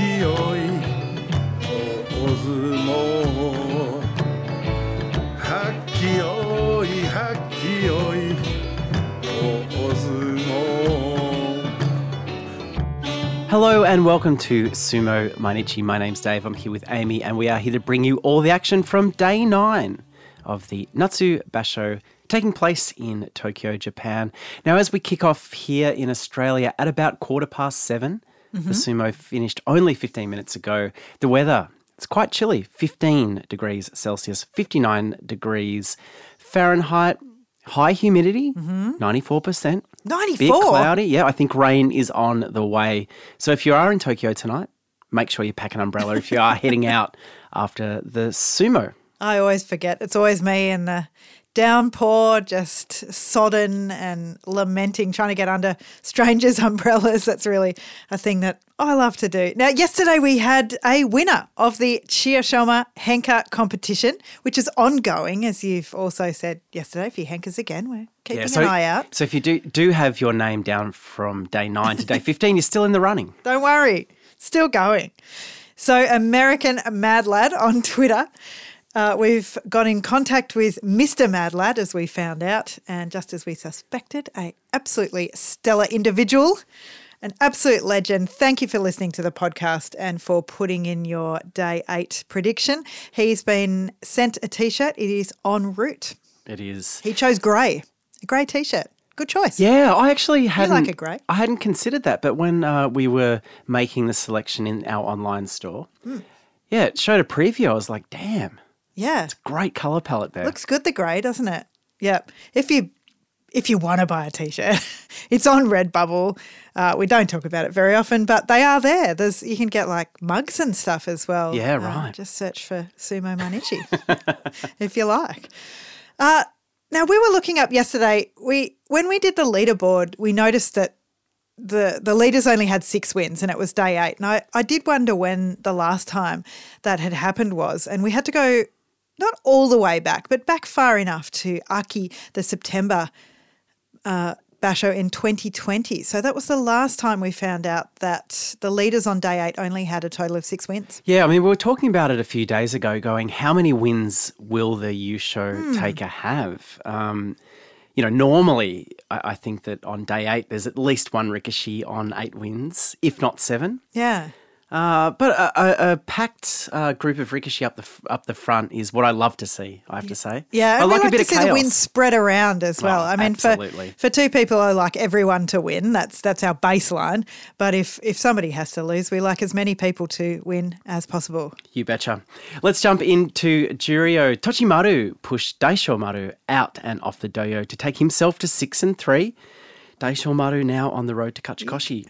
よいお相撲はっきよいはっきよいお相撲 Hello and welcome to Sumo Mainichi. My name's Dave. I'm here with Amy, and we are here to bring you all the action from day nine of the Natsu Basho taking place in Tokyo, Japan. Now, as we kick off here in Australia at about quarter past 7 the mm-hmm. sumo finished only 15 minutes ago. The weather, it's quite chilly 15 degrees Celsius, 59 degrees Fahrenheit. High humidity, mm-hmm. 94%. 94? Bit 94? cloudy. Yeah, I think rain is on the way. So if you are in Tokyo tonight, make sure you pack an umbrella if you are heading out after the sumo. I always forget. It's always me and the downpour, just sodden and lamenting, trying to get under strangers' umbrellas. That's really a thing that I love to do. Now, yesterday we had a winner of the Chiyoshoma Henka competition, which is ongoing, as you've also said yesterday. If you Henkas again, we're keeping so, an eye out. So if you do do have your name down from day nine to day 15, you're still in the running. Don't worry, still going. So, American Mad Lad on Twitter. Uh, we've got in contact with Mr. Mad Lad, as we found out, and just as we suspected, a absolutely stellar individual, an absolute legend. Thank you for listening to the podcast and for putting in your day eight prediction. He's been sent a t-shirt. It is en route. It is. He chose grey, a grey t-shirt. Good choice. Yeah, I actually hadn't. like it, grey? I hadn't considered that, but when uh, we were making the selection in our online store, Hmm. yeah, it showed a preview. I was like, damn, yeah. It's a great color palette there. Looks good, the grey, doesn't it? Yep. If you if you want to buy a t-shirt, it's on Redbubble. Uh, we don't talk about it very often, but they are there. There's you can get like mugs and stuff as well. Yeah, Uh, right. just search for Sumo Mainichi if you like. Uh, now we were looking up yesterday. We when we did the leaderboard, we noticed that the the leaders only had six wins and it was day eight. And I, I did wonder when the last time that had happened was. And we had to go not all the way back, but back far enough to Aki, the September uh, Basho in 2020. So that was the last time we found out that the leaders on day eight only had a total of six wins. Yeah, I mean, we were talking about it a few days ago, going, how many wins will the Yusho Hmm. taker have? Um, you know, normally I, I think that on day eight, there's at least one Rikishi on eight wins, if not seven. Yeah. Uh, but a, a, a packed uh, group of Rikishi up the f- up the front is what I love to see. I have to say. Yeah, I like, like a bit to of see chaos. the wins spread around as well. Oh, I mean, absolutely. for for two people, I like everyone to win. That's that's our baseline. But if if somebody has to lose, we like as many people to win as possible. You betcha. Let's jump into Juryo. Tochimaru pushed Daishomaru out and off the dohyo to take himself to six and three. Daishomaru now on the road to Kachikoshi.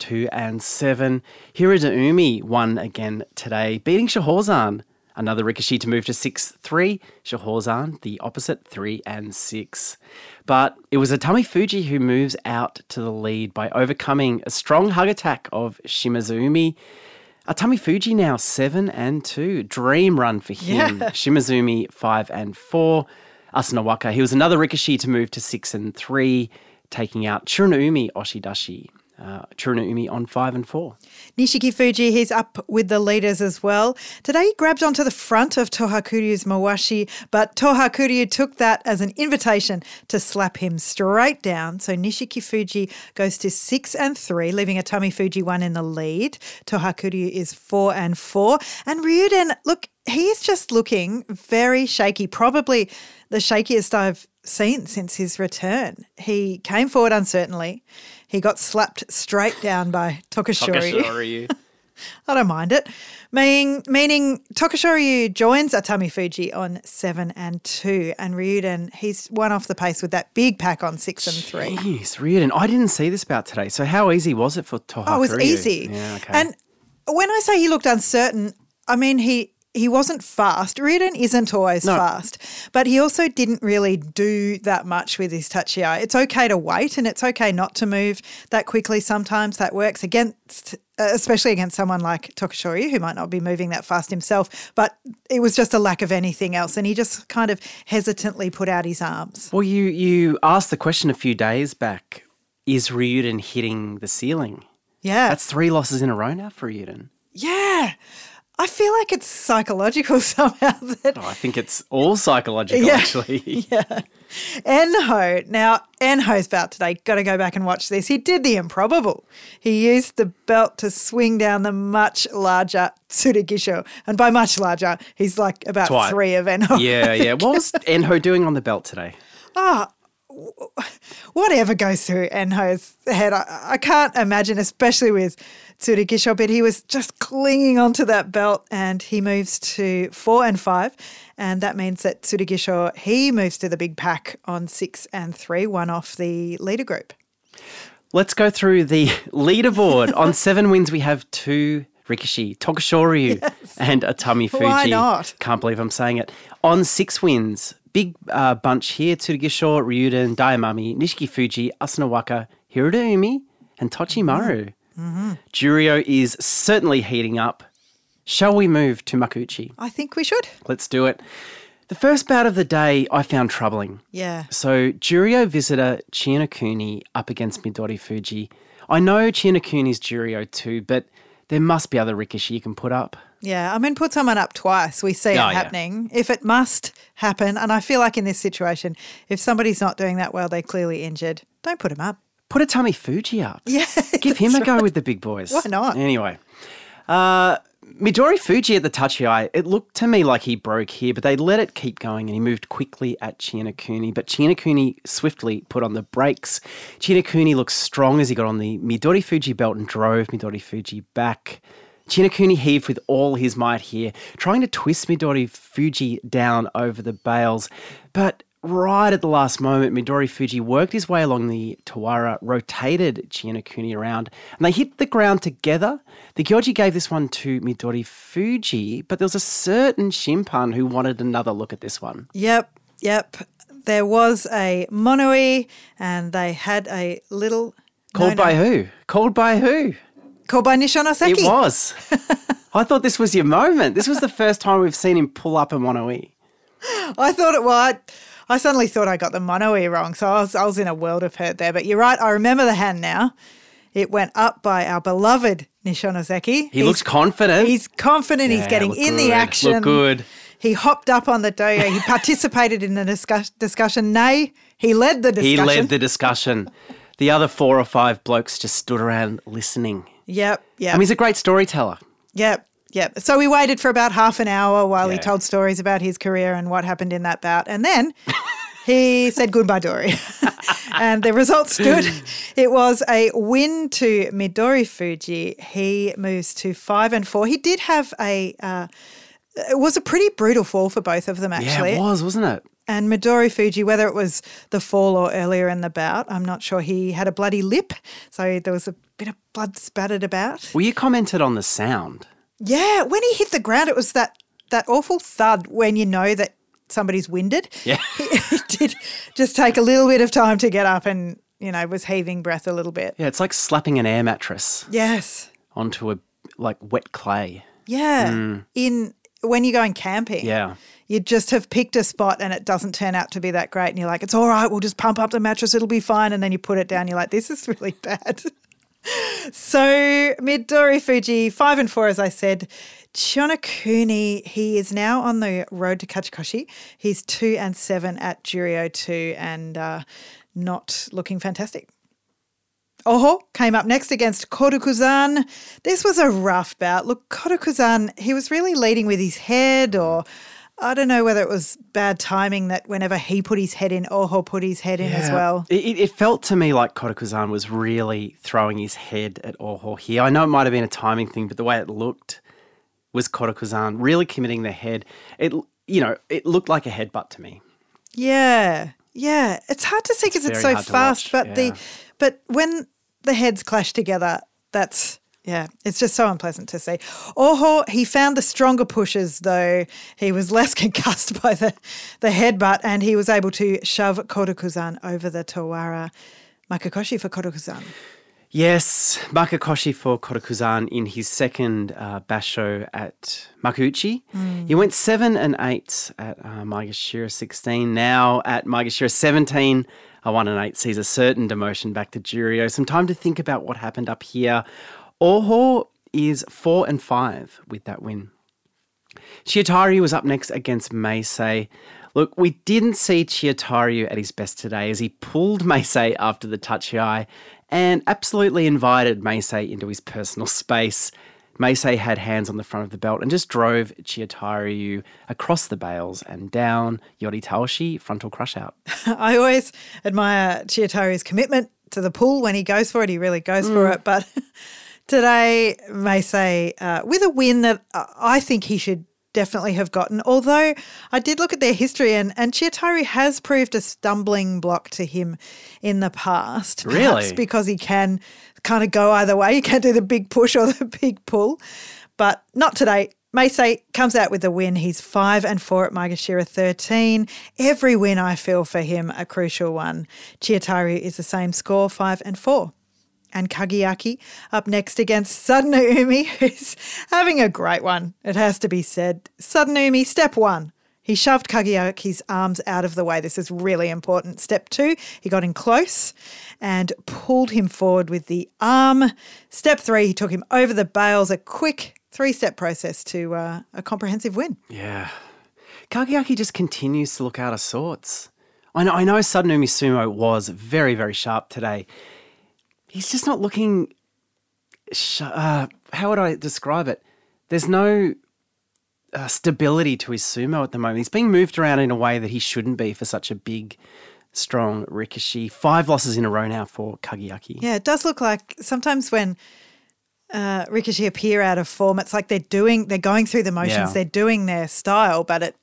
Two and seven. Hiradoumi won again today, beating Shohozan. Another Rikishi to move to 6 3. Shohozan, the opposite, 3 and 6. But it was Atami Fuji who moves out to the lead by overcoming a strong hug attack of Shimazuumi. Atami Fuji now 7 and 2. Dream run for him. Yeah. Shimazuumi 5 and 4. Asanowaka, he was another Rikishi to move to 6 and 3, taking out Churunaumi Oshidashi. Uh, on 5 and 4. Nishiki Fuji, he's up with the leaders as well. Today he grabbed onto the front of Tohakuryu's Mawashi, but Tohakuryu took that as an invitation to slap him straight down. So Nishiki Fuji goes to six and three, leaving Atami Fuji one in the lead. Tohakuryu is four and four. And Ryuden, look, he is just looking very shaky, probably the shakiest I've seen since his return. He came forward uncertainly. He got slapped straight down by Tokushoryu. I don't mind it. Meaning, meaning Tokushoryu joins Atami Fuji on seven and two, and Ryuden he's one off the pace with that big pack on six and three. Jeez, Ryuden, I didn't see this bout today. So how easy was it for Tohakuryu? Oh, it was easy. Yeah, okay. And when I say he looked uncertain, I mean he he wasn't fast. Ryuden isn't always No. fast, but he also didn't really do that much with his tachiai. It's okay to wait and it's okay not to move that quickly sometimes. That works against, uh, especially against someone like Tokushoryu, who might not be moving that fast himself, but it was just a lack of anything else. And he just kind of hesitantly put out his arms. Well, you you asked the question a few days back: Is Ryuden hitting the ceiling? Yeah. That's three losses in a row now for Ryuden. yeah. I feel like it's psychological somehow that Oh, I think it's all psychological, Yeah. actually. Yeah. Enho. Now, Enho's bout today. Got to go back and watch this. He did the improbable. He used the belt to swing down the much larger Tsurugisho. And by much larger, he's like about Twice. three of Enho. yeah, yeah. What was Enho doing on the belt today? Oh, whatever goes through Enho's head, I, I can't imagine, especially with Tsurugisho, but he was just clinging onto that belt and he moves to four and five. And that means that Tsurugisho, he moves to the big pack on six and three, one off the leader group. Let's go through the leaderboard. On seven wins, we have two Rikishi, Tokushoryu, and Atami Fuji. Why not? Can't believe I'm saying it. On six wins, big uh, bunch here Tsurugisho, Ryuden, Daiamami, Nishiki Fuji, Asanowaka, Hiradoumi, and Tochimaru. Mm-hmm. Is certainly heating up. Shall we move to Makuuchi? I think we should. Let's do it. The first bout of the day I found troubling. Yeah. So, Juryo visitor Chiyonokuni up against Midori Fuji. I know Chiyonokuni's Juryo too, but there must be other Rikishi you can put up. Yeah. I mean, put someone up twice. We see it Oh, yeah. happening. If it must happen, and I feel like in this situation, if somebody's not doing that well, they're clearly injured, don't put them up. Put Atami Fuji up. Yeah. Give him a go with the big boys. Why not? Anyway, uh, Midori Fuji at the tachiai, it looked to me like he broke here, but they let it keep going and he moved quickly at Chiyonokuni. But Chiyonokuni swiftly put on the brakes. Chiyonokuni looked strong as he got on the Midori Fuji belt and drove Midori Fuji back. Chiyonokuni heaved with all his might here, trying to twist Midori Fuji down over the bales. But right at the last moment, Midori Fuji worked his way along the Tawara, rotated Chiyonokuni around, and they hit the ground together. The Gyoji gave this one to Midori Fuji, but there was a certain Shimpan who wanted another look at this one. Yep, yep. There was a monoe, and they had a little Called no, by who? Called by who? called by Nishonoseki. It was. I thought this was your moment. This was the first time we've seen him pull up a monoe. I thought it was. I suddenly thought I got the monoe wrong, so I was I was in a world of hurt there. But you're right. I remember the hand now. It went up by our beloved Nishonoseki. He looks confident. He's confident. he's getting in good, the action. look good. He hopped up on the dohyo. He participated in the discuss- discussion. Nay, he led the discussion. He led the discussion. The other four or five blokes just stood around listening. Yep, yep. I mean, he's a great storyteller. Yep, yep. So we waited for about half an hour while he told stories about his career and what happened in that bout. And then he said goodbye, Dory. and the results stood. It was a win to Midori Fuji. He moves to five and four. He did have a. Uh, it was a pretty brutal fall for both of them, actually. Yeah, it was, wasn't it? And Midori Fuji, whether it was the fall or earlier in the bout, I'm not sure. He had a bloody lip, so there was a bit of blood spattered about. Well, you commented on the sound. Yeah, when he hit the ground, it was that that awful thud when you know that somebody's winded. Yeah. it did just take a little bit of time to get up, and you know was heaving breath a little bit. Yeah, it's like slapping an air mattress Yes, onto a like wet clay. yeah. Mm. In when you're going camping. Yeah. you just have picked a spot and it doesn't turn out to be that great, and you're like, it's all right, we'll just pump up the mattress, it'll be fine, and then you put it down, you're like, this is really bad. So Midori Fuji, five and four, as I said. Chiyonokuni, he is now on the road to Kachikoshi. He's two and seven at Juryo two and uh, not looking fantastic. Oho came up next against Kotokuzan. This was a rough bout. Look, Kotokuzan, he was really leading with his head, or I don't know whether it was bad timing that whenever he put his head in, Oho put his head in as well. It, it- felt to me like Kotokuzan was really throwing his head at Oho here. I know it might have been a timing thing, but the way it looked was Kotokuzan really committing the head. It, you know, it looked like a headbutt to me. Yeah, yeah. It's hard to see because it's, very so fast, but the but when the heads clash together, that's yeah, it's just so unpleasant to see. Oho, he found the stronger pushes though. He was less concussed by the the headbutt, and he was able to shove Kotokuzan over the Tawara Makekoshi for Kotokuzan. Yes, Makekoshi for Kotokuzan in his second uh, basho at Makuuchi. He went 7 and 8 at uh, Maegashira 16. Now at Maegashira 17, a 1 and 8 sees a certain demotion back to Juryo. Some time to think about what happened up here. Oho is 4 and 5 with that win. Chiotari was up next against Meisei. Look, we didn't see Chiotari at his best today as he pulled Meisei after the tachiai and absolutely invited Meisei into his personal space. Meisei had hands on the front of the belt and just drove Chiotari across the bales and down Yori Taoshi frontal crush out. I always admire Chiotari's commitment to the pull when he goes for it. He really goes for mm. it. But today, Meisei, uh, with a win that uh, I think he should definitely have gotten. Although I did look at their history and, and Chiotari has proved a stumbling block to him in the past. Really? because he can kind of go either way. He can do the big push or the big pull. But not today. Meisei comes out with the win. He's five and four at Maegashira 13. Every win I feel for him a crucial one. Chiotari is the same score, five and four. And Kagayaki up next against Sadanoumi, who's having a great one, it has to be said. Sadanoumi, step one. He shoved Kagayaki's arms out of the way. This is really important. Step two, he got in close and pulled him forward with the arm. Step three, he took him over the bales. A quick three step process to uh, a comprehensive win. Yeah. Kagayaki just continues to look out of sorts. I know, I know Sadanoumi Sumo was very, very sharp today. He's just not looking. Sh- uh, how would I describe it? There's no uh, stability to his sumo at the moment. He's being moved around in a way that he shouldn't be for such a big, strong Rikishi. Five losses in a row now for Kagayaki. Yeah, it does look like sometimes when uh, Rikishi appear out of form, it's like they're doing, they're going through the motions, Yeah. they're doing their style, but it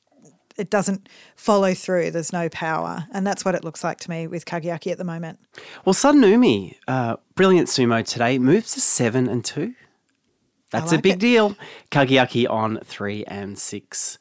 it doesn't follow through. There's no power, and that's what it looks like to me with Kagayaki at the moment. Well, Sadanoumi, uh, brilliant sumo today, moves to seven and two. That's a big it. deal. Kagayaki on three and six.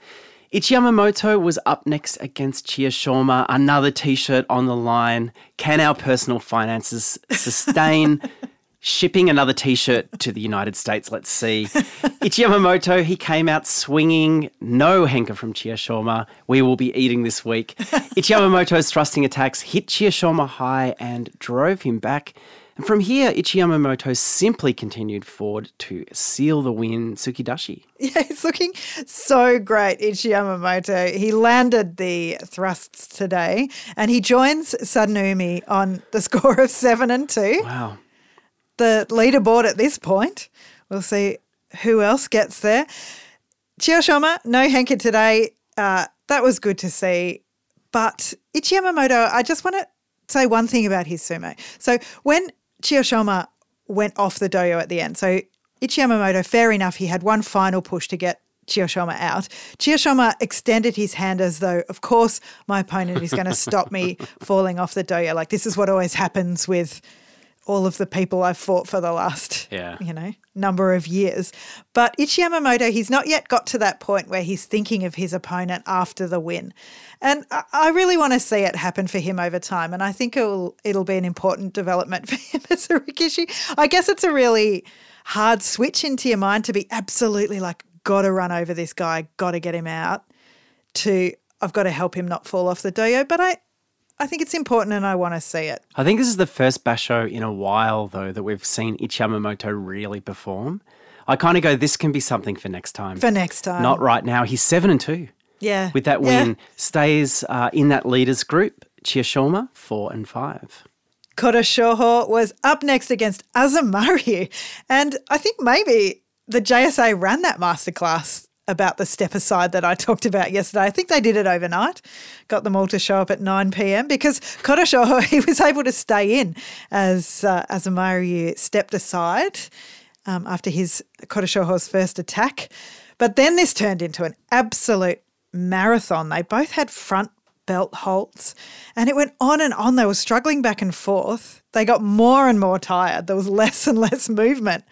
Ichiyamamoto was up next against Chiyoshoma. Another t-shirt on the line. Can our personal finances sustain shipping another t-shirt to the United States? Let's see. Ichiyamamoto, he came out swinging. No henka from Chiyoshoma. We will be eating this week. Ichiyamamoto's thrusting attacks hit Chiyoshoma high and drove him back. And from here, Ichiyamamoto simply continued forward to seal the win, Tsukidashi. Yeah, he's looking so great, Ichi Yamamoto. He landed the thrusts today, and he joins Sadanoumi on the score of seven and two. Wow. The leaderboard at this point. We'll see who else gets there. Chiyoshoma, no Henka today. Uh, that was good to see. But Ichi Yamamoto, I just want to say one thing about his sumo. So when Chiyoshoma went off the dohyo at the end, so Ichi Yamamoto, fair enough, he had one final push to get Chiyoshoma out. Chiyoshoma extended his hand as though, of course, my opponent is going to stop me falling off the dohyo. Like this is what always happens with all of the people I've fought for the last, Yeah. you know, number of years. But Ichi Yamamoto, he's not yet got to that point where he's thinking of his opponent after the win. And I- really want to see it happen for him over time. And I think it'll it'll be an important development for him as a Rikishi. I guess it's a really hard switch into your mind to be absolutely like, gotta run over this guy, gotta get him out, to I've got to help him not fall off the dohyo. But I I think it's important and I want to see it. I think this is the first basho in a while, though, that we've seen Ichiyamamoto really perform. I kind of go, this can be something for next time. For next time. Not right now. He's seven and two. Yeah. With that Yeah. win, stays uh, in that leaders group. Chiyoshoma, four and five. Kotoshoho was up next against Azumaryu. And I think maybe the JSA ran that masterclass about the step aside that I talked about yesterday. I think they did it overnight, got them all to show up at 9 p.m. because Kotoshoho, he was able to stay in as uh, Azumaryu stepped aside um, after his Kotoshoho's first attack. But then this turned into an absolute marathon. They both had front belt holds and it went on and on. They were struggling back and forth. They got more and more tired. There was less and less movement.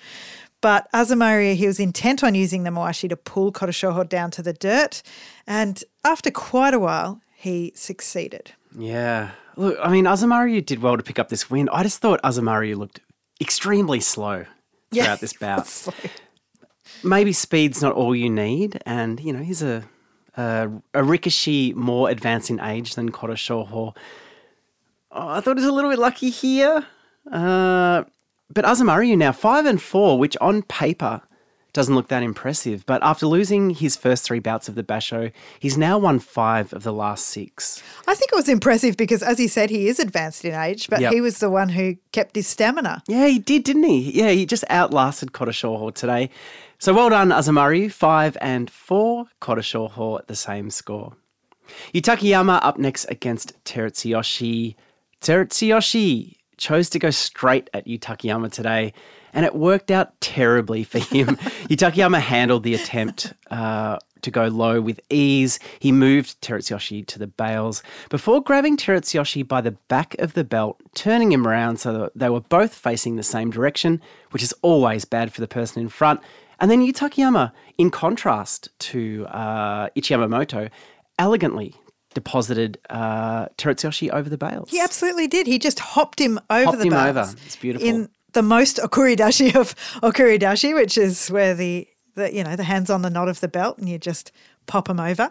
But Azumaryu, he was intent on using the Moashi to pull Kotoshoho down to the dirt. And after quite a while, he succeeded. Yeah. Look, I mean, Azumaryu did well to pick up this win. I just thought Azumaryu looked extremely slow Yeah. throughout this bout. Maybe speed's not all you need, and you know he's a a, a Rikishi more advanced in age than Kotoshoho. Oh, I thought he was a little bit lucky here, uh, but Azumaryu now five and four, which on paper doesn't look that impressive. But after losing his first three bouts of the Basho, he's now won five of the last six. I think it was impressive because, as he said, he is advanced in age, but Yep. he was the one who kept his stamina. Yeah, he did, didn't he? Yeah, he just outlasted Kotoshoho today. So well done, Azumaryu. Five and four. Kotoshoho at the same score. Yutakayama up next against Terutsuyoshi. Terutsuyoshi chose to go straight at Yutakayama today, and it worked out terribly for him. Yutakayama handled the attempt uh, to go low with ease. He moved Terutsuyoshi to the bales before grabbing Terutsuyoshi by the back of the belt, turning him around so that they were both facing the same direction, which is always bad for the person in front. And then Yutakayama, in contrast to uh, Ichiyamamoto, elegantly deposited uh, Terutsuyoshi over the bales. He absolutely did. He just hopped him over Hopped the him bales over. It's beautiful. In the most okuridashi of okuridashi, which is where the, the you know the hands on the knot of the belt and you just pop him over.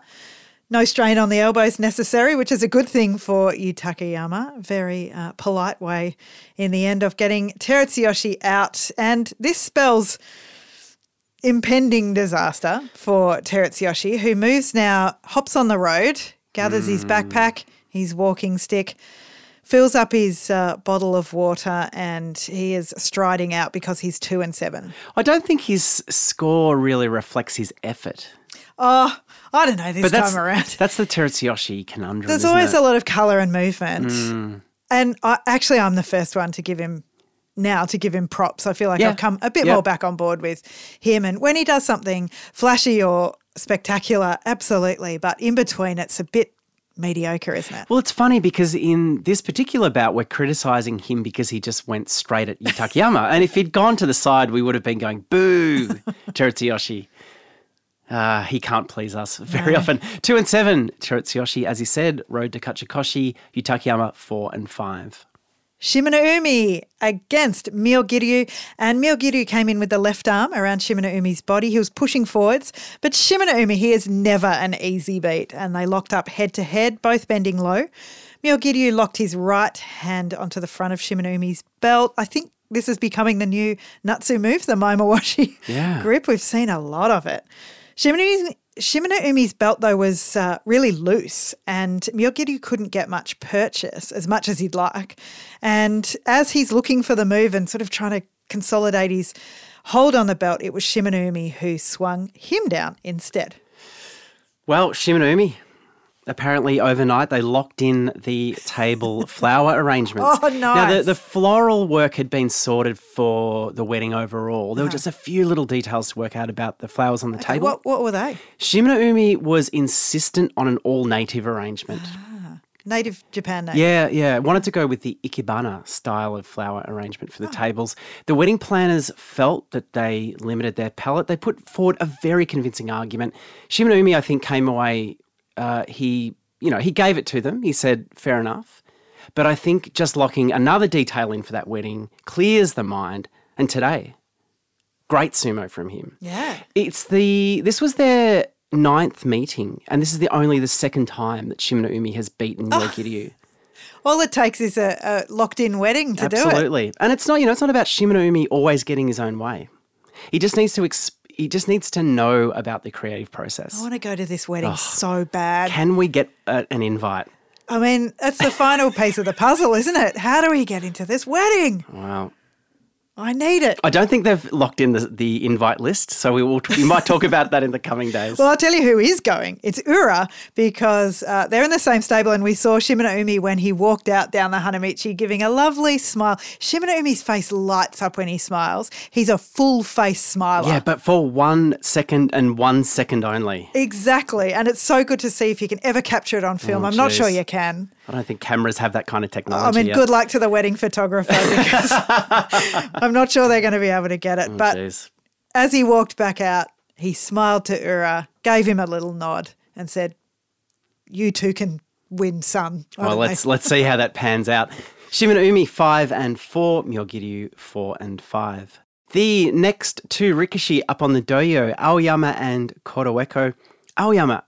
No strain on the elbows necessary, which is a good thing for Yutakayama. Very uh, polite way in the end of getting Terutsuyoshi out. And this spells impending disaster for Terutsuyoshi, who moves now, hops on the road, gathers his backpack, his walking stick, fills up his uh, bottle of water, and he is striding out because he's two and seven. I don't think his score really reflects his effort. Oh, I don't know this But that's, time around. that's the Terutsuyoshi conundrum. There's always it? a lot of colour and movement. And I, actually, I'm the first one to give him now to give him props. I feel like Yeah. I've come a bit Yeah. more back on board with him. And when he does something flashy or spectacular, absolutely. But in between, it's a bit mediocre, isn't it? Well, it's funny because in this particular bout, we're criticizing him because he just went straight at Yutakayama. and if he'd gone to the side, we would have been going, boo, Terutsuyoshi. Uh, he can't please us very often. Two and seven, Terutsuyoshi, as he said, Road to Kachikoshi, Yutakayama, four and five. Shimanoumi against Myogiryu. And Myogiryu came in with the left arm around Shimanoumi's body. He was pushing forwards. But Shimanoumi, he is never an easy beat. And they locked up head to head, both bending low. Myogiryu locked his right hand onto the front of Shimanoumi's belt. I think this is becoming the new Natsu move, the Maimawashi Yeah. grip. We've seen a lot of it. Shimanoumi's, Shimanoumi's belt, though, was uh, really loose, and Miyogiri couldn't get much purchase, as much as he'd like. And as he's looking for the move and sort of trying to consolidate his hold on the belt, it was Shimanoumi who swung him down instead. Well, Shimanoumi, apparently overnight they locked in the table flower arrangements. Oh, nice. Now, the, the floral work had been sorted for the wedding overall. There were just a few little details to work out about the flowers on the table. What, what were they? Shimanoumi was insistent on an all native arrangement. Ah, native Japan name. Yeah, yeah. Wanted to go with the Ikebana style of flower arrangement for the ah. tables. The wedding planners felt that they limited their palette. They put forward a very convincing argument. Shimanoumi, I think, came away. Uh, he, you know, he gave it to them. He said, "Fair enough," but I think just locking another detail in for that wedding clears the mind. And today, great sumo from him. Yeah. It's the this was their ninth meeting, and this is the only the second time that Shimano Umi has beaten Yogiryu. All it takes is a, a locked in wedding to do it. Absolutely, and it's not you know it's not about Shimanoumi always getting his own way. He just needs to ex- he just needs to know about the creative process. I want to go to this wedding so bad. Can we get a, an invite? I mean, that's the final piece of the puzzle, isn't it? How do we get into this wedding? Wow. I need it. I don't think they've locked in the, the invite list, so we will we might talk about that in the coming days. Well, I'll tell you who is going. It's Ura because uh, they're in the same stable, and we saw Shimanoumi when he walked out down the Hanamichi giving a lovely smile. Shimanoumi's face lights up when he smiles. He's a full face smiler. yeah, but for one second and one second only. Exactly. And it's so good to see if you can ever capture it on film. Oh, I'm not sure you can. I don't think cameras have that kind of technology. I mean, yet. good luck to the wedding photographer because I'm not sure they're going to be able to get it. Oh, but jeez. as he walked back out, he smiled to Ura, gave him a little nod, and said, You two can win, son. Well, let's let's see how that pans out. Shimanoumi 5 and 4, Myogiryu 4 and 5. The next two Rikishi up on the dohyo, Aoiyama and Kotoeko. Aoiyama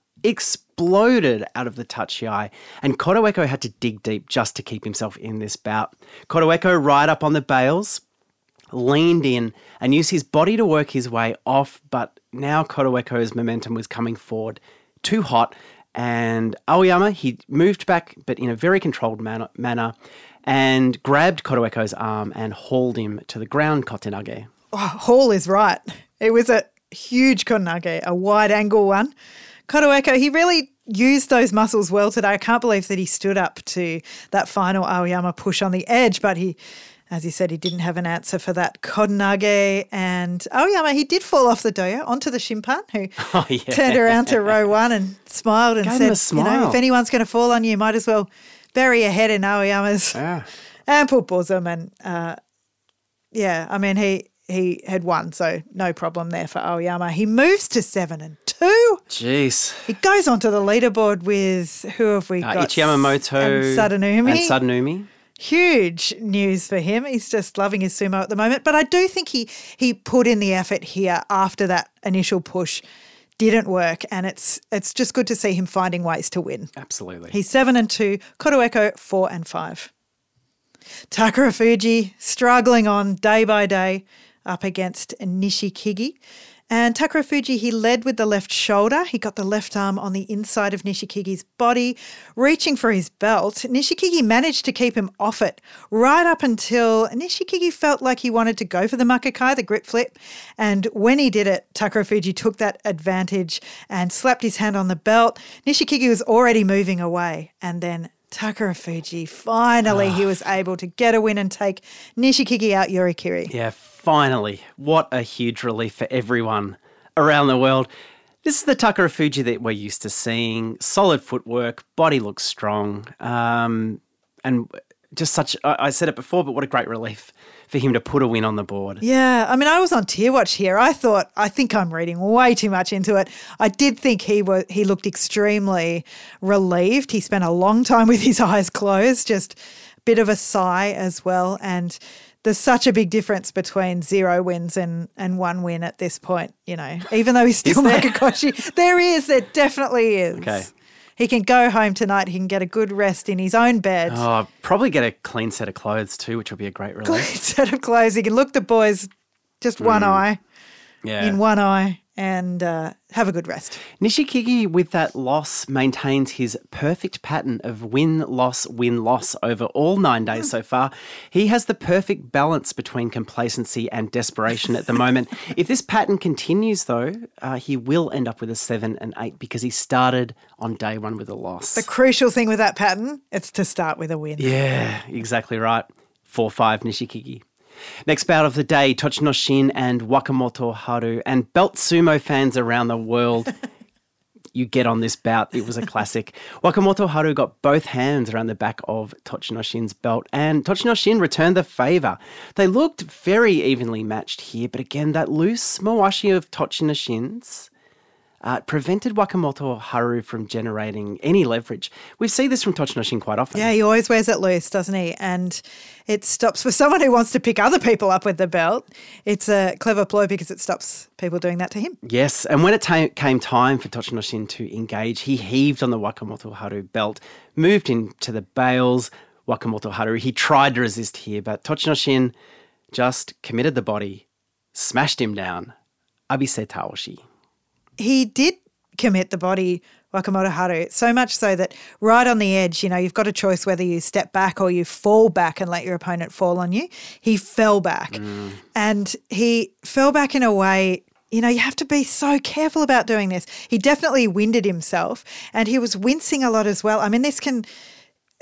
exploded out of the tachiai, and Kotoeko had to dig deep just to keep himself in this bout. Kotoeko right up on the bales, leaned in and used his body to work his way off, but now Kotoeko's momentum was coming forward too hot, and Aoiyama, he moved back, but in a very controlled manner, manner and grabbed Kotoeko's arm and hauled him to the ground, Kotenage. Oh, Hall is right. It was a huge konage, a wide angle one. Kotoeko, he really used those muscles well today. I can't believe that he stood up to that final Aoiyama push on the edge, but he, as he said, he didn't have an answer for that Kodnage. And Aoiyama, he did fall off the dohyo onto the shimpan, who Oh, yeah. turned around to row one and smiled and Gave said, you know, if anyone's going to fall on you, might as well bury your head in Aoiyama's Yeah. ample bosom. And uh, yeah, I mean, he he had won, so no problem there for Aoiyama. He moves to seven and two. Jeez. It goes onto the leaderboard with who have we Uh, got? Ichiyamamoto and Sadanoumi. And Sadanoumi. Huge news for him. He's just loving his sumo at the moment. But I do think he he put in the effort here after that initial push didn't work, and it's it's just good to see him finding ways to win. Absolutely. He's seven and two. Kotoeko four and five. Takara Fuji struggling on day by day up against Nishikigi. And Takara Fuji, he led with the left shoulder. He got the left arm on the inside of Nishikigi's body, reaching for his belt. Nishikigi managed to keep him off it right up until Nishikigi felt like he wanted to go for the makikae, the grip flip. And when he did it, Takara Fuji took that advantage and slapped his hand on the belt. Nishikigi was already moving away. And then Takara Fuji, finally, he was able to get a win and take Nishikigi out Yorikiri. Yeah, finally. What a huge relief for everyone around the world. This is the Takara Fuji that we're used to seeing. Solid footwork, body looks strong, um, and just such. I, I said it before, but what a great relief for him to put a win on the board. Yeah, I mean, I was on tear Watch here. I thought, I think I'm reading way too much into it. I did think he was he looked extremely relieved. He spent a long time with his eyes closed, just a bit of a sigh as well. And there's such a big difference between zero wins and and one win at this point. You know, even though he's still there? Makekoshi, there is, there definitely is. Okay. He can go home tonight. He can get a good rest in his own bed. Oh, probably get a clean set of clothes too, which will be a great relief. Clean set of clothes. He can look the boys just one mm. eye. Yeah. in one eye and uh, have a good rest. Nishikigi, with that loss, maintains his perfect pattern of win, loss, win, loss over all nine days so far. He has the perfect balance between complacency and desperation at the moment. if this pattern continues, though, uh, he will end up with a seven and eight because he started on day one with a loss. The crucial thing with that pattern, it's to start with a win. Yeah, exactly right. 4 5 Nishikigi. Next bout of the day Tochinoshin and Wakamoto Haru. And belt sumo fans around the world, you get on this bout. It was a classic. Wakamoto Haru got both hands around the back of Tochinoshin's belt, and Tochinoshin returned the favour. They looked very evenly matched here, but again, that loose Mawashi of Tochinoshin's uh, prevented Wakamoto Haru from generating any leverage. We see this from Tochinoshin quite often. Yeah, he always wears it loose, doesn't he? And it stops for someone who wants to pick other people up with the belt. It's a clever ploy because it stops people doing that to him. Yes, and when it ta- came time for Tochinoshin to engage, he heaved on the Wakamoto Haru belt, moved into the bales. Wakamoto Haru, he tried to resist here, but Tochinoshin just committed the body, smashed him down. Abise Taoshi. He did commit the body, Wakamoto Haru, so much so that right on the edge, you know, you've got a choice whether you step back or you fall back and let your opponent fall on you. He fell back. And he fell back in a way you know, you have to be so careful about doing this. He definitely winded himself and he was wincing a lot as well. I mean, this can,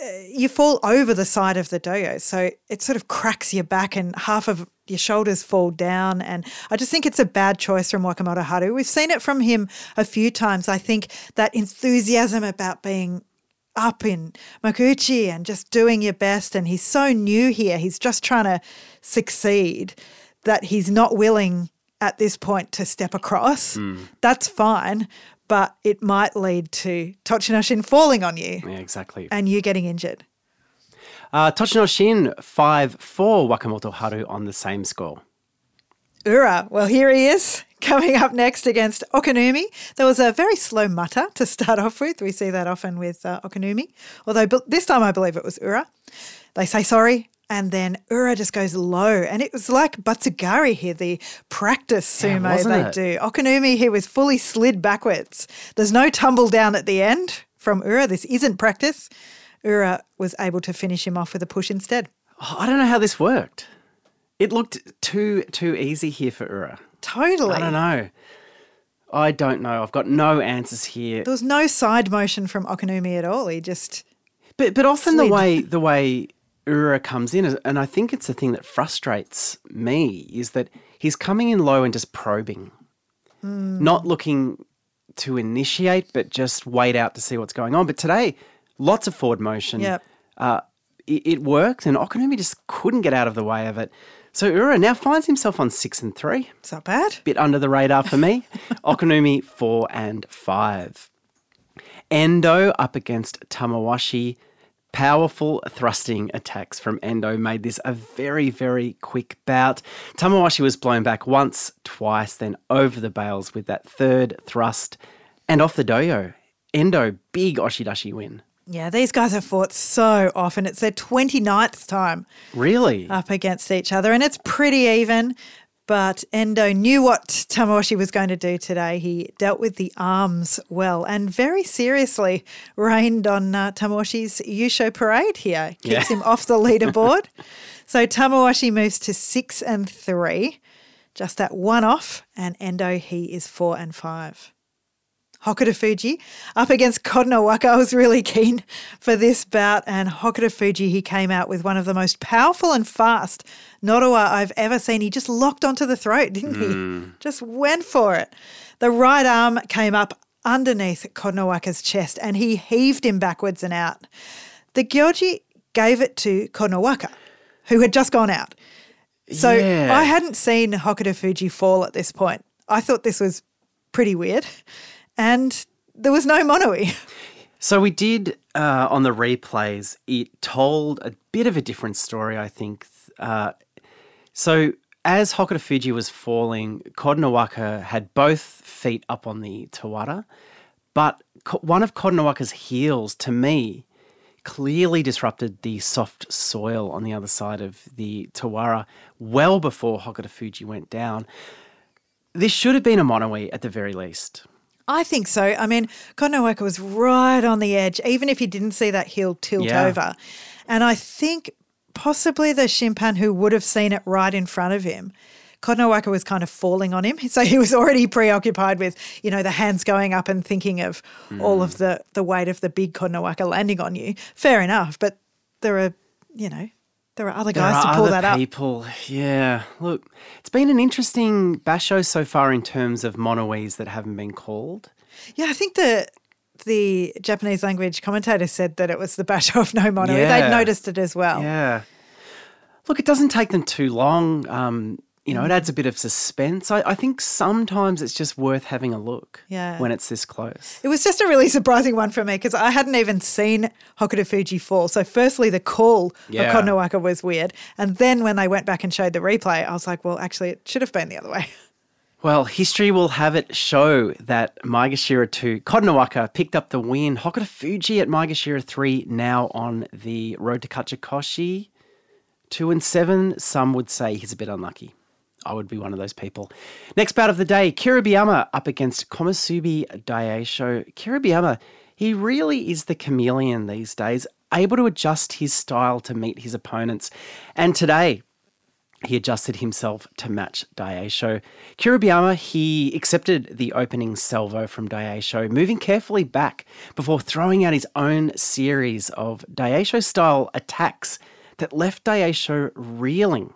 uh, you fall over the side of the dohyo. So it sort of cracks your back and half of your shoulders fall down. And I just think it's a bad choice from Wakamoto Haru. We've seen it from him a few times. I think that enthusiasm about being up in Makuuchi and just doing your best. And he's so new here. He's just trying to succeed that he's not willing at this point to step across. Hmm. That's fine, but it might lead to Tochinoshin falling on you Yeah, exactly. and you getting injured. Uh, Tochinoshin, 5 4 Wakamoto Haru on the same score. Ura, well, here he is coming up next against Okinoumi. There was a very slow mutter to start off with. We see that often with uh, Okinoumi, although this time I believe it was Ura. They say sorry, and then Ura just goes low. And it was like butsukari here, the practice sumo wasn't they it? do. Okinoumi, here was fully slid backwards. There's no tumble down at the end from Ura. This isn't practice. Ura was able to finish him off with a push instead. Oh, I don't know how this worked. It looked too too easy here for Ura. Totally. I don't know. I don't know. I've got no answers here. There was no side motion from Okinoumi at all. He just But but often the way the way Ura comes in, and I think it's the thing that frustrates me, is that he's coming in low and just probing, hmm. not looking to initiate, but just wait out to see what's going on. But today, lots of forward motion. Yep. Uh, it, it worked, and Okinoumi just couldn't get out of the way of it. So Ura now finds himself on six and three It's not bad. bit under the radar for me. Okinoumi four and five. Endo up against Tamawashi. Powerful thrusting attacks from Endo made this a very, very quick bout. Tamawashi was blown back once, twice, then over the bales with that third thrust and off the dohyo. Endo, big Oshidashi win. Yeah, these guys have fought so often. It's their 29th time Really? up against each other, and it's pretty even. But Endo knew what Tamawashi was going to do today. He dealt with the arms well and very seriously rained on uh, Tamawashi's Yusho parade here. Keeps Yeah. him off the leaderboard. so Tamawashi moves to six and three, just that one off, and Endo, he is four and five. Hokuto Fuji up against Kotonowaka. I was really keen for this bout, and Hokuto Fuji he came out with one of the most powerful and fast Nodowa I've ever seen. He just locked onto the throat, didn't he? Mm. Just went for it. The right arm came up underneath Kotonowaka's chest, and he heaved him backwards and out. The Gyoji gave it to Kotonowaka, who had just gone out. So Yeah. I hadn't seen Hokuto Fuji fall at this point. I thought this was pretty weird. And there was no Monoi. So we did uh, on the replays. It told a bit of a different story, I think. Uh, so as Hokuto Fuji was falling, Kotonowaka had both feet up on the Tawara, but one of Kotonowaka's heels, to me, clearly disrupted the soft soil on the other side of the Tawara well before Hokuto Fuji went down. This should have been a monoe at the very least. I think so. I mean, Konowaka was right on the edge, even if he didn't see that heel tilt Yeah. over. And I think possibly the Shimpan who would have seen it right in front of him, Konowaka was kind of falling on him. So he was already preoccupied with, you know, the hands going up and thinking of all of mm. the, the weight of the big Konowaka landing on you. Fair enough. But there are, you know, there are other guys are to pull that up. people. Yeah. Look, it's been an interesting basho so far in terms of monoes that haven't been called. Yeah, I think the the Japanese language commentator said that it was the Basho of no mono. Yeah. They'd noticed it as well. Yeah. Look, it doesn't take them too long. Um, you know, it mm. adds a bit of suspense. I, I think sometimes it's just worth having a look Yeah. when it's this close. It was just a really surprising one for me because I hadn't even seen Hokuto Fuji fall. So, firstly, the call Yeah. of Konowaka was weird. And then when they went back and showed the replay, I was like, well, actually, it should have been the other way. Well, history will have it show that Maegashira 2, Kotonowaka picked up the win. Hokuto Fuji at Maegashira 3 now on the road to Kachikoshi. 2 and 7, some would say he's a bit unlucky. I would be one of those people. Next bout of the day, Kiribayama up against Komusubi Daisho. Kiribayama, he really is the chameleon these days, able to adjust his style to meet his opponents. And today, he adjusted himself to match Daisho. Kiribayama, he accepted the opening salvo from Daisho, moving carefully back before throwing out his own series of Daisho style attacks that left Daisho reeling.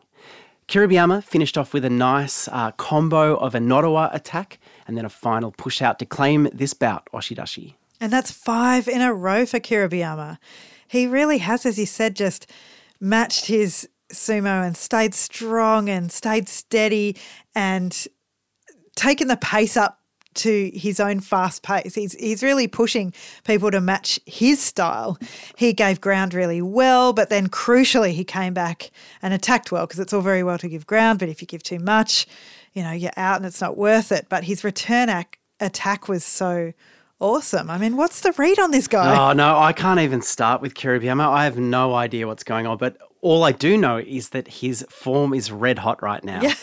Kiribayama finished off with a nice uh, combo of a Nodowa attack and then a final push out to claim this bout, Oshidashi. And that's five in a row for Kiribayama. He really has, as you said, just matched his sumo and stayed strong and stayed steady and taken the pace up to his own fast pace. He's he's really pushing people to match his style. He gave ground really well, but then crucially he came back and attacked well because it's all very well to give ground, but if you give too much, you know, you're out and it's not worth it. But his return ac- attack was so awesome. I mean, what's the read on this guy? Oh no, I can't even start with Kiribayama. I have no idea what's going on, but all I do know is that his form is red hot right now. Yeah,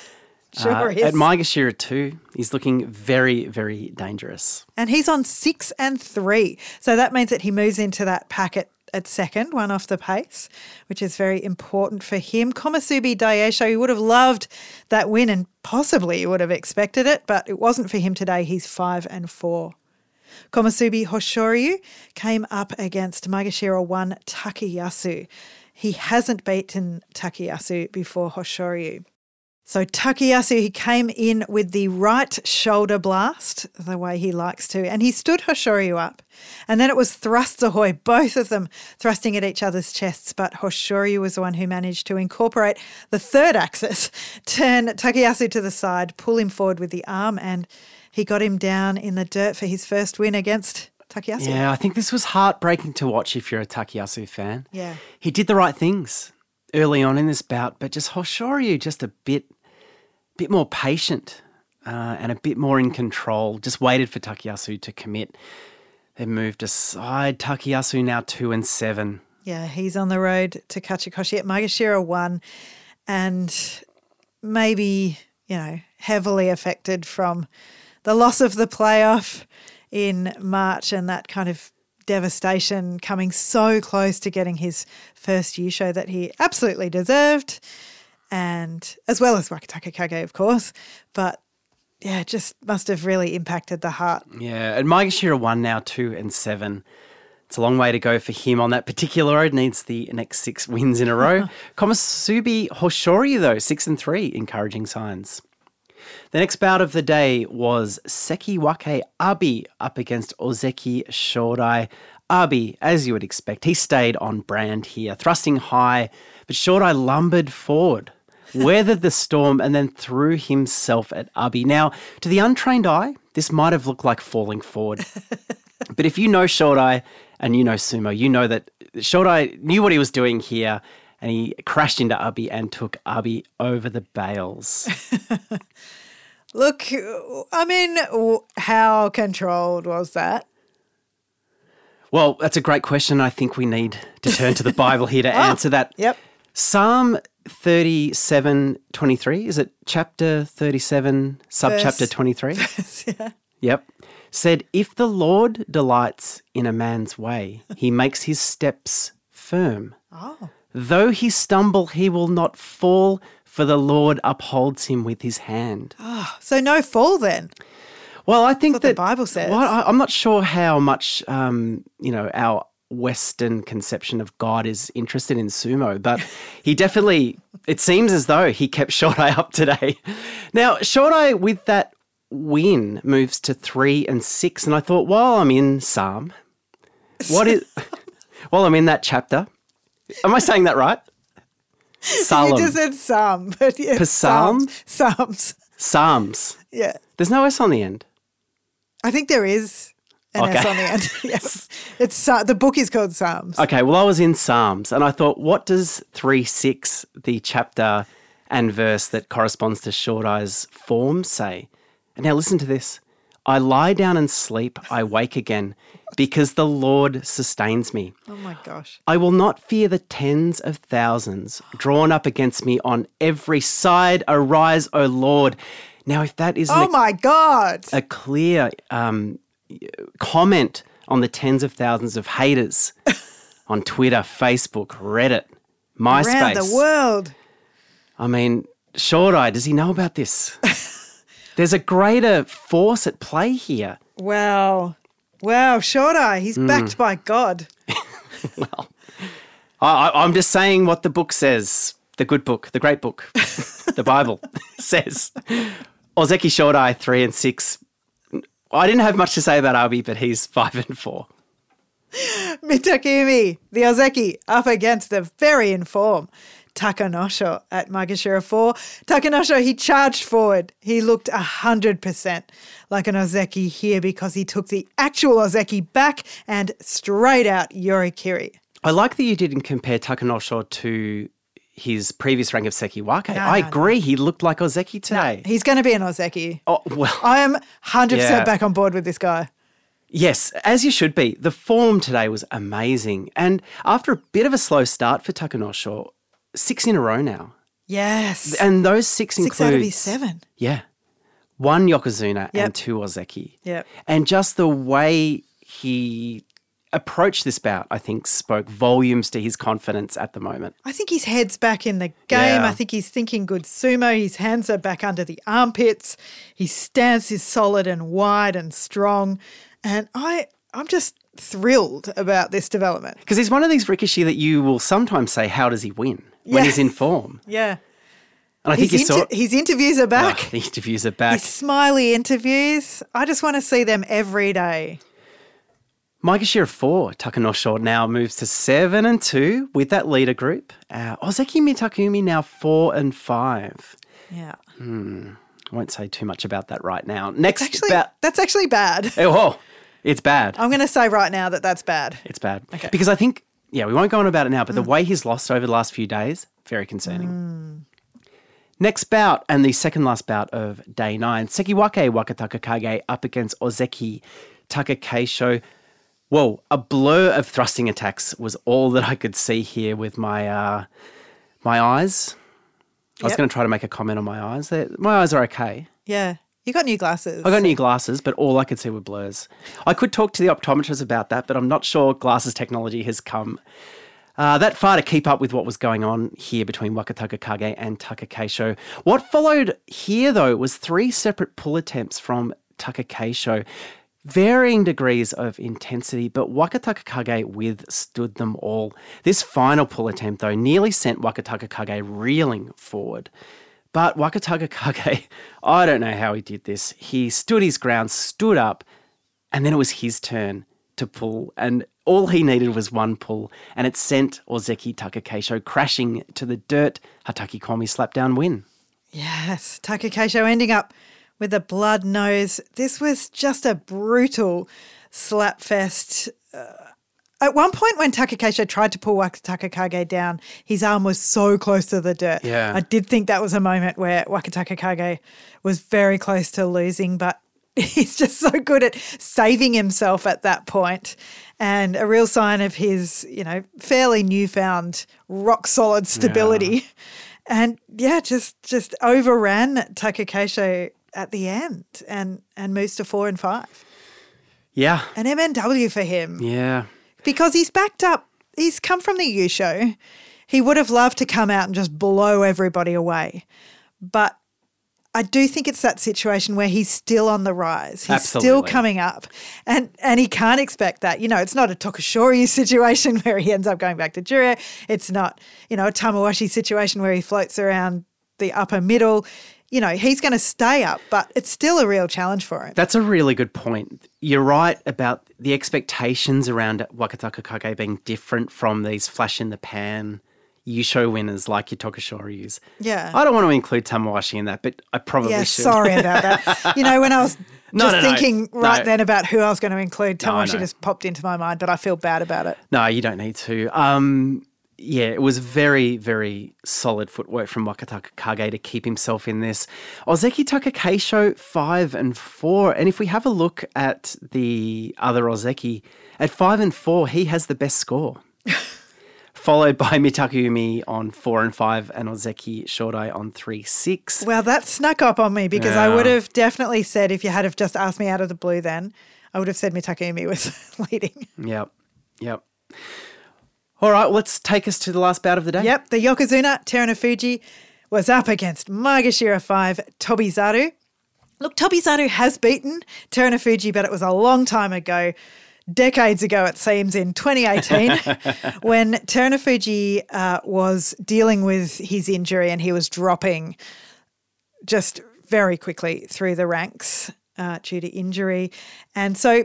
sure Uh, is. At Maegashira too, he's looking very, very dangerous. and he's on six and three. So that means that he moves into that packet at second, one off the pace, which is very important for him. Komusubi Daisho, he would have loved that win and possibly he would have expected it, but it wasn't for him today. He's five and four. Komusubi Hoshoryu came up against Maegashira 1 Takayasu. He hasn't beaten Takayasu before Hoshoryu. So Takayasu, he came in with the right shoulder blast, the way he likes to, and he stood Hoshoryu up. And then it was thrusts ahoy, both of them thrusting at each other's chests, but Hoshoryu was the one who managed to incorporate the third axis, turn Takayasu to the side, pull him forward with the arm, and he got him down in the dirt for his first win against Takayasu. Yeah, I think this was heartbreaking to watch if you're a Takayasu fan. Yeah. He did the right things early on in this bout, but just Hoshoryu just a bit bit more patient uh, and a bit more in control. Just waited for Takayasu to commit. They moved aside. Takayasu now two and seven. Yeah, he's on the road to Kachikoshi at Maegashira 1 and maybe, you know, heavily affected from the loss of the playoff in March and that kind of devastation coming so close to getting his first Yusho that he absolutely deserved and as well as Wakatakakage, of course, but yeah, it just must have really impacted the heart. Yeah, and Maegashira one now two and seven. It's a long way to go for him on that particular road. Needs the next six wins in a row. Komusubi Hoshoryu though six and three, encouraging signs. The next bout of the day was Sekiwake Abi up against Ozeki Shodai. Abi, as you would expect, he stayed on brand here, thrusting high, but Shodai lumbered forward, weathered the storm, and then threw himself at Abi. Now, to the untrained eye, this might have looked like falling forward. but if you know Shodai and you know Sumo, you know that Shodai knew what he was doing here and he crashed into Abi and took Abi over the bales. Look, I mean, how controlled was that? Well, that's a great question. I think we need to turn to the Bible here to ah, answer that. Yep. Psalm 37 23, is it chapter 37, subchapter Verse- 23? yeah. Yep. Said, If the Lord delights in a man's way, he makes his steps firm. Oh. Though he stumble, he will not fall, for the Lord upholds him with his hand. So no fall then. Well, I think what the Bible says. Well, I, I'm not sure how much um, you know our Western conception of God is interested in sumo, but he definitely. It seems as though he kept Shodai up today. Now, Shodai with that win moves to three and six, and I thought, while I'm in Psalm, what is? while I'm in that chapter, am I saying that right? Psalm, You just said some, but yeah, Psalm? Psalms. Psalms. Psalms. Yeah. There's no S on the end. I think there is an S Okay. on the end. yes. It's Psa- the book is called Psalms. Okay, well, I was in Psalms and I thought, what does 3 6, the chapter and verse that corresponds to Shodai's form, say? And now listen to this I lie down and sleep, I wake again, because the Lord sustains me. Oh my gosh. I will not fear the tens of thousands drawn up against me on every side. Arise, O Lord. Now, if that isn't Oh a- my God. a clear um, comment on the tens of thousands of haters on Twitter, Facebook, Reddit, MySpace. Around the world. I mean, Shodai, does he know about this? There's a greater force at play here. Wow. Wow. Shodai. He's Hmm. backed by God. I, I, I'm just saying what the book says, the good book, the great book, the Bible says. Ozeki Shodai, three and I didn't have much to say about Abi, but he's five and four. Mitakeumi, the Ozeki, up against the very in form Takanosho at Maegashira 4. Takanosho, he charged forward. He looked 100% like an Ozeki here because he took the actual Ozeki back and straight out Yorikiri. I like that you didn't compare Takanosho to his previous rank of Sekiwake. No, I no, no. agree. He looked like Ozeki today. He's going to be an Ozeki. oh, well, I am 100% Yeah. back on board with this guy. yes, as you should be. The form today was amazing. And after a bit of a slow start for Takanosho, six in a row now. Yes. And those six, Six out of his seven. Yeah. One Yokozuna Yep. and two Ozeki. Yep. And just the way he approached this bout, I think, spoke volumes to his confidence at the moment. I think his head's back in the game. Yeah. I think he's thinking good sumo. His hands are back under the armpits. His stance is solid and wide and strong. And I, I'm just thrilled about this development. Because he's one of these Rikishi that you will sometimes say, how does he win when Yeah. he's in form? Yeah. And I think His, you saw his interviews are Oh, back. the interviews are back. His smiley interviews. I just want to see them every day. Maegashira 4, Takanosho now moves to 7 and 2 with that leader group. Uh, Ozeki Mitakeumi now 4 and 5. Yeah. I won't say too much about that right now. Next Actually, bout. that's actually bad. Oh, it's bad. I'm going to say right now that that's bad. It's bad. Okay. Mm. Because I think, yeah, we won't go on about it now, but the way he's lost over the last few days, very concerning. Next bout, and the second last bout of day nine, Sekiwake Wakatakakage up against Ozeki Takakeisho. Whoa, a blur of thrusting attacks was all that I could see here with my uh, my eyes. I was Yep. going to try to make a comment on my eyes. They're, my eyes are okay. Yeah. You got new glasses. I got new glasses, but all I could see were blurs. I could talk to the optometrist about that, but I'm not sure glasses technology has come uh, that far to keep up with what was going on here between Wakatakakage and Takakeisho. What followed here, though, was three separate pull attempts from Takakeisho. Varying degrees of intensity, but Wakatakakage withstood them all. This final pull attempt, though, nearly sent Wakatakakage reeling forward. But Wakatakakage, I don't know how he did this. He stood his ground, stood up, and then it was his turn to pull. And all he needed was one pull, and it sent Ozeki Takakeisho crashing to the dirt. Hataki Komi slapdown win. Yes, Takakeisho ending up with a blood nose. This was just a brutal slapfest. Uh, at one point, when Takakeisho tried to pull Wakatakakage down, his arm was so close to the dirt. Yeah. I did think that was a moment where Wakatakakage was very close to losing, but he's just so good at saving himself at that point and a real sign of his, you know, fairly newfound rock solid stability. And yeah, just just overran Takakeisho at the end and and moves to four and five. Yeah, An MNW for him yeah. because he's backed up. He's come from the Yusho. He would have loved to come out and just blow everybody away, but I do think it's that situation where he's still on the rise. He's still coming up, and and he can't expect that. You know, it's not a Tokushoryu situation where he ends up going back to Juryo. It's not you know a Tamawashi situation where he floats around the upper middle. You know, he's going to stay up, but it's still a real challenge for him. That's a really good point. You're right about the expectations around Wakataka Kage being different from these flash in the pan Yusho winners like your. Yeah. I don't want to include Tamawashi in that, but I probably Yeah, should. sorry about that. You know, when I was just No, no, no. thinking right No. then about who I was going to include, Tamawashi just popped into my mind, but I feel bad about it. No, you don't need to. Um, yeah, it was very, very solid footwork from Wakatakakage to keep himself in this. Ozeki Takakeisho, five and four. And if we have a look at the other Ozeki, at five and four, he has the best score. Followed by Mitakeumi on four and five, and Ozeki Shodai on three six. Well, that snuck up on me because I would have definitely said, if you had have just asked me out of the blue then, I would have said Mitakeumi was leading. Yep, yep. All right, let's take us to the last bout of the day. Yep, the Yokozuna, Terunofuji, was up against Maegashira 5, Tobizaru. Look, Tobizaru has beaten Terunofuji, but it was a long time ago. Decades ago, it seems, in 2018, when Terunofuji uh, was dealing with his injury and he was dropping just very quickly through the ranks uh, due to injury. And so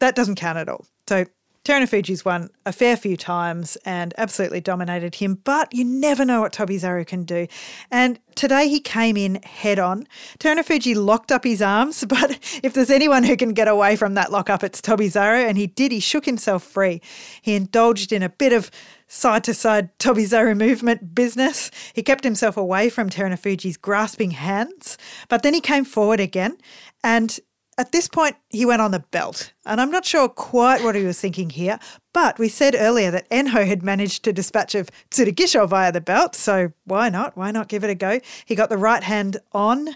that doesn't count at all. So Terunofuji's won a fair few times and absolutely dominated him, but you never know what Tobizaru can do. And today he came in head on. Terunofuji locked up his arms, but if there's anyone who can get away from that lock up, it's Tobizaru, and he did. He shook himself free. He indulged in a bit of side to side Tobizaru movement business. He kept himself away from Terunofuji's grasping hands, but then he came forward again and at this point, he went on the belt, and I'm not sure quite what he was thinking here. But we said earlier that Enho had managed to dispatch of Tsurugisho via the belt, so why not? Why not give it a go? He got the right hand on,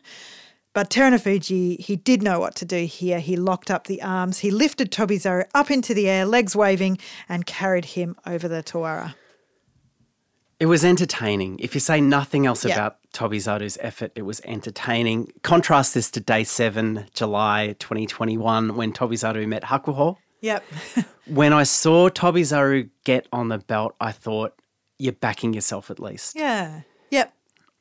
but Terunofuji, he did know what to do here. He locked up the arms, he lifted Tobizaru up into the air, legs waving, and carried him over the Tawara. It was entertaining. If you say nothing else Yeah. about Tobizaru's effort, it was entertaining. Contrast this to day seven, July 2021, when Tobizaru met Hakuho. Yep. When I saw Tobizaru get on the belt, I thought, you're backing yourself at least. yeah. Yep.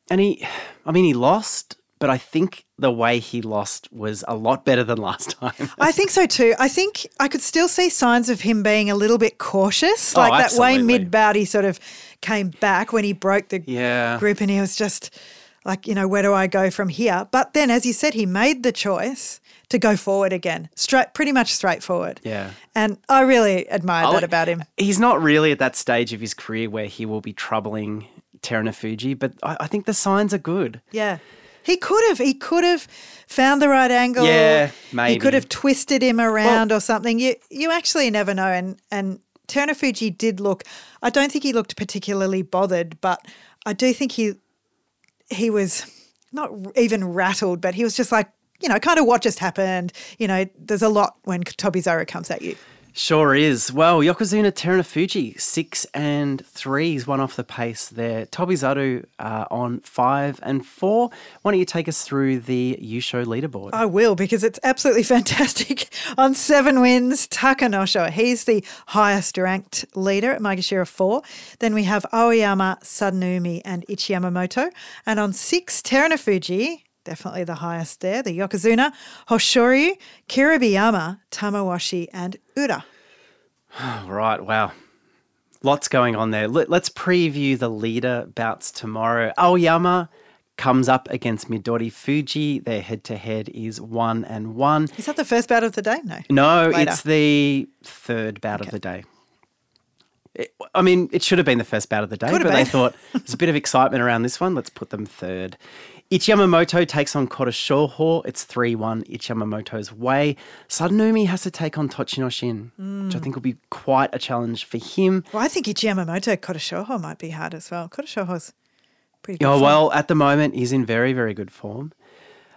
And he, I mean, he lost, but I think the way he lost was a lot better than last time. I think so too. I think I could still see signs of him being a little bit cautious. Oh, Like that way mid bout, he sort of came back when he broke the Yeah. grip and he was just like, you know, where do I go from here? But then, as you said, he made the choice to go forward again, straight, pretty much straightforward. Yeah. And I really admired I oh, that about him. He's not really at that stage of his career where he will be troubling Terunofuji, but I, I think the signs are good. Yeah. He could have. He could have found the right angle. Yeah, maybe. He could have twisted him around or something. You you actually never know. And and Terunofuji did look. I don't think he looked particularly bothered, but I do think he he was not even rattled, but he was just like you know, kind of what just happened. You know, there's a lot when Tobizaru comes at you. Sure is. Well, Yokozuna Terunofuji, six and three. He's one off the pace there. Toby Tobizaru uh, on five and four. Why don't you take us through the Yusho leaderboard? I will because it's absolutely fantastic. On seven wins, Takanosho. He's the highest ranked leader at Maegashira 4. Then we have Aoiyama, Sadanoumi, and Ichiyamamoto. And on six, Terunofuji, definitely the highest there, the Yokozuna, Hoshoryu, Kiribayama, Tamawashi, and Ura. Right, wow. Lots going on there. Let, us preview the leader bouts tomorrow. Aoiyama comes up against Midorifuji. Their head to head is one and one. Is that the first bout of the day? No. No, Later. it's the third bout of the day. It- I mean, it should have been the first bout of the day, Could but they thought there's a bit of excitement around this one. Let's put them third. Ichiyamamoto takes on Kotoshoho. It's 3 1 Ichiyamamoto's way. Sadanoumi has to take on Tochinoshin, which I Mm. think will be quite a challenge for him. Well, I think Ichiyamamoto Kotoshoho might be hard as well. Kotoshoho's pretty good. Oh, form. well, at the moment, he's in very, very good form.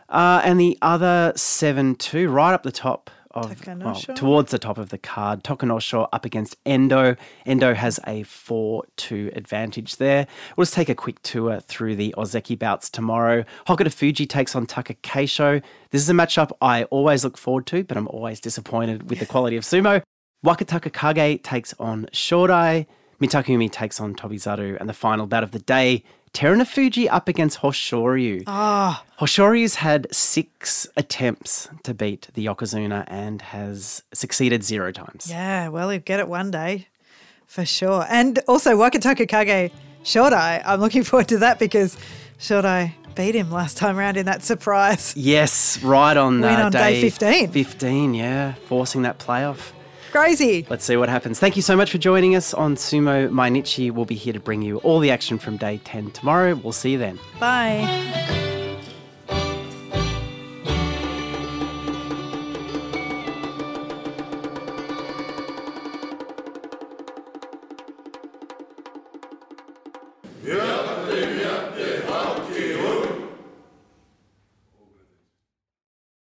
Uh, and the other 7 2, right up the top of, well, towards the top of the card, Takanosho up against Endo. Endo has a 4 2 advantage there. We'll just take a quick tour through the Ozeki bouts tomorrow. Hokutofuji takes on Takakeisho. This is a matchup I always look forward to, but I'm always disappointed with the quality of sumo. Wakatakakage takes on Shodai. Mitakeumi takes on Tobizaru. And the final bout of the day, Terunofuji up against Hoshoryu. Ah, Hoshoryu's had six attempts to beat the Yokozuna and has succeeded zero times. Yeah, well, he'll get it one day for sure. And also, Wakatakakage Shodai. I'm looking forward to that because Shodai beat him last time around in that surprise. Yes, right on, uh, on day 15. 15, yeah, forcing that playoff. Crazy. Let's see what happens. Thank you so much for joining us on Sumo Mainichi. We'll be here to bring you all the action from day 10 tomorrow. We'll see you then. Bye.